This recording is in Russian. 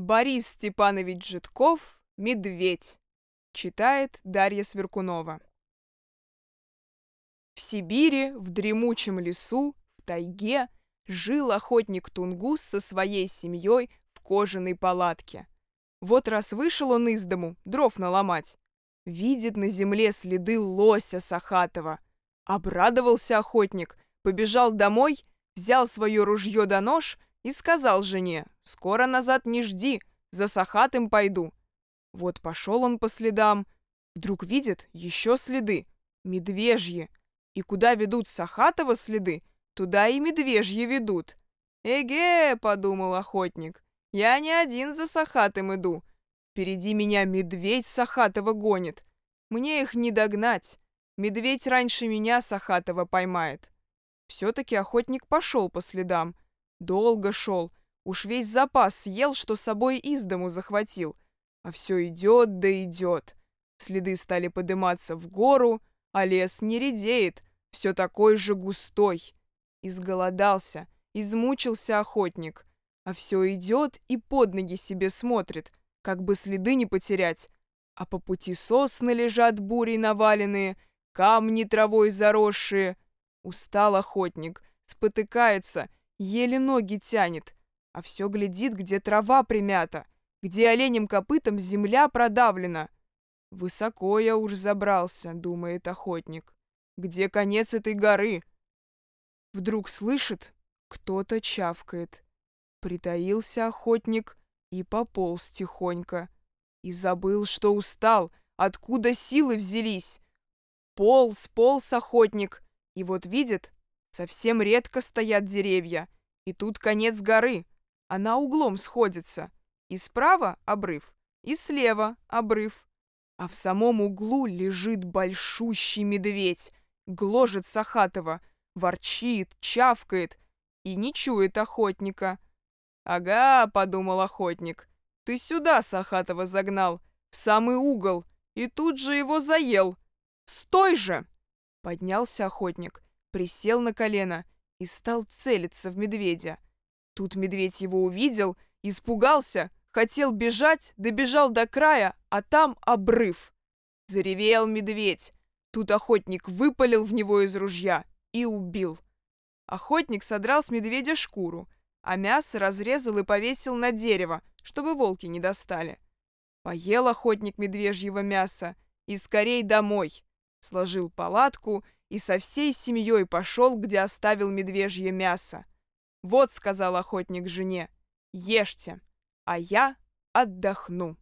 Борис Степанович Житков «Медведь». Читает Дарья Сверкунова. В Сибири, в дремучем лесу, в тайге жил охотник Тунгус со своей семьей в кожаной палатке. Вот раз вышел он из дому, дров наломать. Видит на земле следы лося Сахатова. Обрадовался охотник, побежал домой, взял свое ружье да нож и сказал жене, «Скоро назад не жди, за Сахатым пойду». Вот пошел он по следам, вдруг видит еще следы, медвежьи. И куда ведут Сахатова следы, туда и медвежьи ведут. «Эге!» — подумал охотник. «Я не один за Сахатым иду. Впереди меня медведь Сахатова гонит. Мне их не догнать. Медведь раньше меня Сахатова поймает». Все-таки охотник пошел по следам. Долго шел. Уж весь запас съел, что с собой из дому захватил. А все идет да идет. Следы стали подниматься в гору, а лес не редеет, все такой же густой. Изголодался, измучился охотник, а все идет и под ноги себе смотрит, как бы следы не потерять. А по пути сосны лежат бурей наваленные, камни травой заросшие. Устал охотник, спотыкается, еле ноги тянет, а все глядит, где трава примята, где оленем копытом земля продавлена. Высоко я уж забрался, думает охотник. Где конец этой горы? Вдруг слышит, кто-то чавкает. Притаился охотник и пополз тихонько. И забыл, что устал, откуда силы взялись. Полз, полз охотник, и вот видит, совсем редко стоят деревья, и тут конец горы. Она углом сходится. И справа обрыв, и слева обрыв. А в самом углу лежит большущий медведь, гложет Сахатова, ворчит, чавкает и не чует охотника. «Ага», — подумал охотник, — «ты сюда Сахатова загнал, в самый угол, и тут же его заел. Стой же!» Поднялся охотник, присел на колено и стал целиться в медведя. Тут медведь его увидел, испугался, хотел бежать, добежал до края, а там обрыв. Заревел медведь. Тут охотник выпалил в него из ружья и убил. Охотник содрал с медведя шкуру, а мясо разрезал и повесил на дерево, чтобы волки не достали. Поел охотник медвежьего мяса и скорей домой. Сложил палатку и со всей семьей пошел, где оставил медвежье мясо. «Вот», — сказал охотник жене, — «ешьте, а я отдохну».